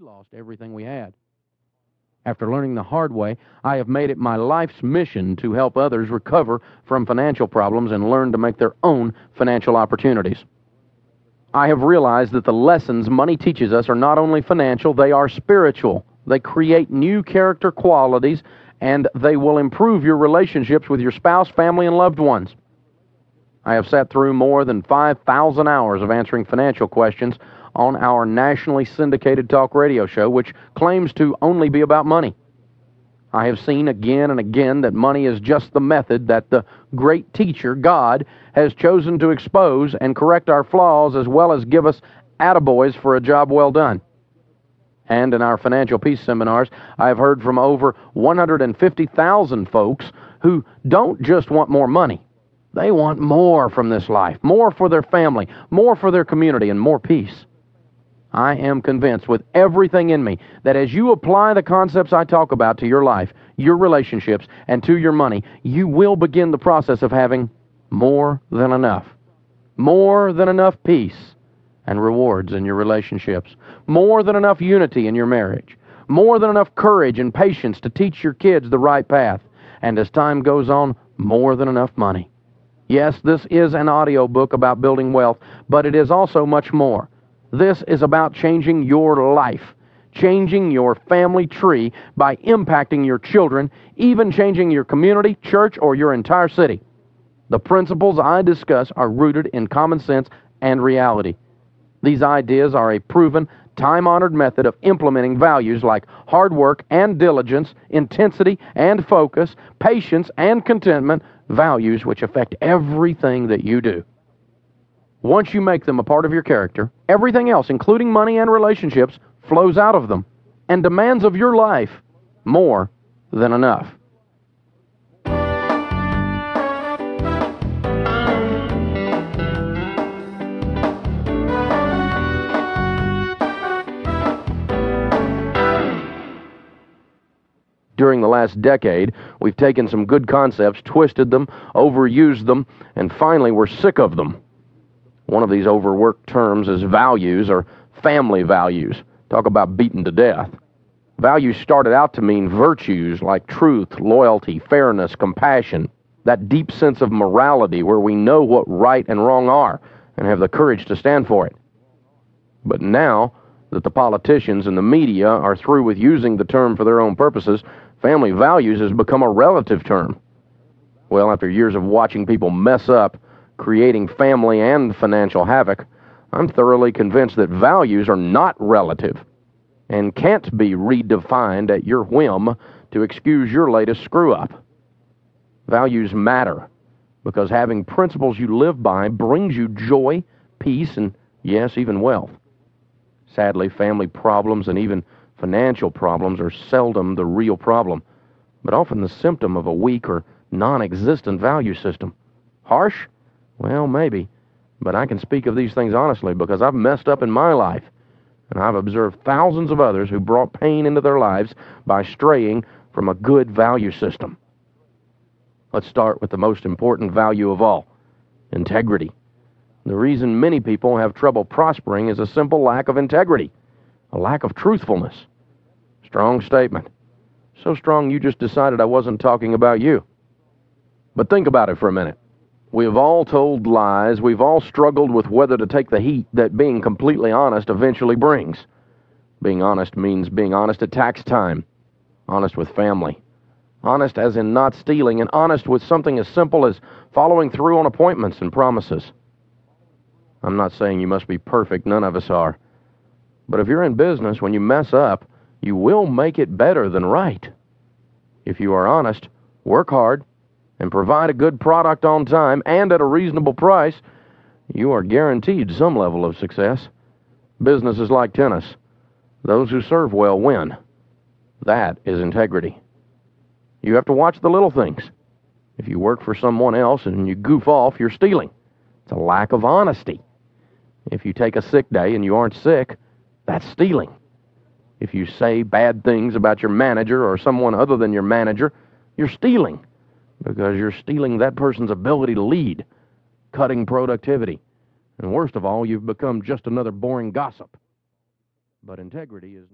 lost everything we had. After learning the hard way, I have made it my life's mission to help others recover from financial problems and learn to make their own financial opportunities. I have realized that the lessons money teaches us are not only financial, they are spiritual. They create new character qualities and they will improve your relationships with your spouse, family, and loved ones. I have sat through more than 5,000 hours of answering financial questions on our nationally syndicated talk radio show, which claims to only be about money. I have seen again and again that money is just the method that the great teacher, God, has chosen to expose and correct our flaws as well as give us attaboys for a job well done. And in our financial peace seminars, I have heard from over 150,000 folks who don't just want more money. They want more from this life, more for their family, more for their community, and more peace. I am convinced with everything in me that as you apply the concepts I talk about to your life, your relationships, and to your money, you will begin the process of having more than enough. More than enough peace and rewards in your relationships. More than enough unity in your marriage. More than enough courage and patience to teach your kids the right path. And as time goes on, more than enough money. Yes, this is an audio book about building wealth, but it is also much more. This is about changing your life, changing your family tree by impacting your children, even changing your community, church, or your entire city. The principles I discuss are rooted in common sense and reality. These ideas are a proven, time honored method of implementing values like hard work and diligence, intensity and focus, patience and contentment, values which affect everything that you do. Once you make them a part of your character, everything else, including money and relationships, flows out of them and demands of your life more than enough. During the last decade, we've taken some good concepts, twisted them, overused them, and finally we're sick of them. One of these overworked terms is values or family values. Talk about beaten to death. Values started out to mean virtues like truth, loyalty, fairness, compassion, that deep sense of morality where we know what right and wrong are and have the courage to stand for it. But now that the politicians and the media are through with using the term for their own purposes, family values has become a relative term. Well, after years of watching people mess up, creating family and financial havoc, I'm thoroughly convinced that values are not relative and can't be redefined at your whim to excuse your latest screw up. Values matter because having principles you live by brings you joy, peace, and yes, even wealth. Sadly, family problems and even financial problems are seldom the real problem, but often the symptom of a weak or non existent value system. Harsh? Well, maybe. But I can speak of these things honestly because I've messed up in my life. And I've observed thousands of others who brought pain into their lives by straying from a good value system. Let's start with the most important value of all integrity. The reason many people have trouble prospering is a simple lack of integrity, a lack of truthfulness. Strong statement. So strong you just decided I wasn't talking about you. But think about it for a minute. We have all told lies. We've all struggled with whether to take the heat that being completely honest eventually brings. Being honest means being honest at tax time, honest with family, honest as in not stealing, and honest with something as simple as following through on appointments and promises. I'm not saying you must be perfect, none of us are. But if you're in business, when you mess up, you will make it better than right. If you are honest, work hard, and provide a good product on time and at a reasonable price, you are guaranteed some level of success. Business is like tennis. Those who serve well win. That is integrity. You have to watch the little things. If you work for someone else and you goof off, you're stealing. It's a lack of honesty. If you take a sick day and you aren't sick, that's stealing. If you say bad things about your manager or someone other than your manager, you're stealing because you're stealing that person's ability to lead, cutting productivity. And worst of all, you've become just another boring gossip. But integrity is not.